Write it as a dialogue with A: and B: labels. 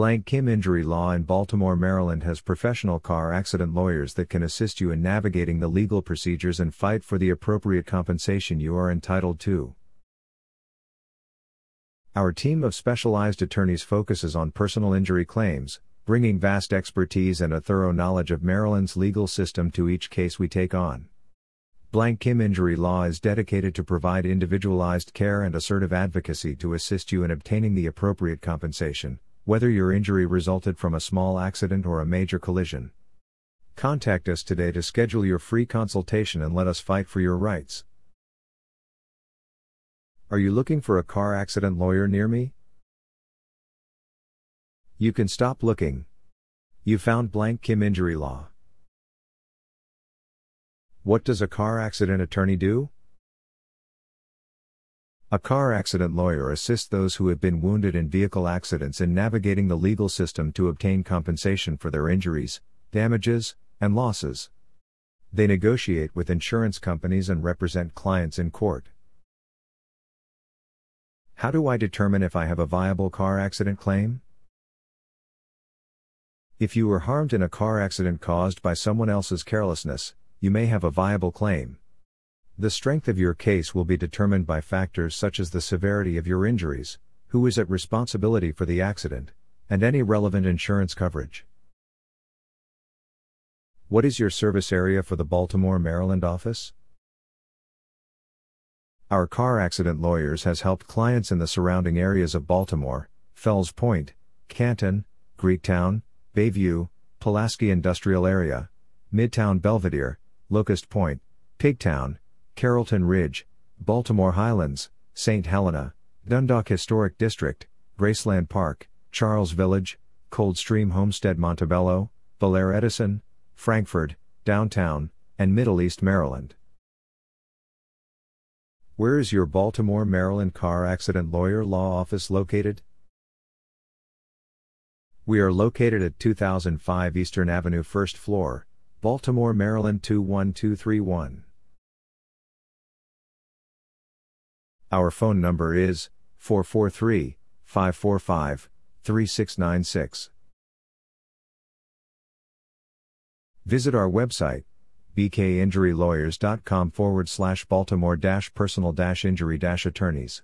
A: Blank Kim Injury Law in Baltimore, Maryland has professional car accident lawyers that can assist you in navigating the legal procedures and fight for the appropriate compensation you are entitled to. Our team of specialized attorneys focuses on personal injury claims, bringing vast expertise and a thorough knowledge of Maryland's legal system to each case we take on. Blank Kim Injury Law is dedicated to provide individualized care and assertive advocacy to assist you in obtaining the appropriate compensation whether your injury resulted from a small accident or a major collision. Contact us today to schedule your free consultation and let us fight for your rights. Are you looking for a car accident lawyer near me? You can stop looking. You found blank Kim injury law. What does a car accident attorney do? A car accident lawyer assists those who have been wounded in vehicle accidents in navigating the legal system to obtain compensation for their injuries, damages, and losses. They negotiate with insurance companies and represent clients in court. How do I determine if I have a viable car accident claim? If you were harmed in a car accident caused by someone else's carelessness, you may have a viable claim. The strength of your case will be determined by factors such as the severity of your injuries, who is at responsibility for the accident, and any relevant insurance coverage. What is your service area for the Baltimore, Maryland office? Our car accident lawyers has helped clients in the surrounding areas of Baltimore, Fells Point, Canton, Greektown, Bayview, Pulaski Industrial Area, Midtown Belvedere, Locust Point, Pigtown, Carrollton Ridge, Baltimore Highlands, St. Helena, Dundalk Historic District, Graceland Park, Charles Village, Coldstream Homestead Montebello, Belair Edison, Frankford, Downtown, and Middle East Maryland. Where is your Baltimore, Maryland car accident lawyer law office located? We are located at 2005 Eastern Avenue, 1st floor, Baltimore, Maryland 21231. Our phone number is 443 545 3696. Visit our website bkinjurylawyers.com forward slash baltimore personal injury attorneys.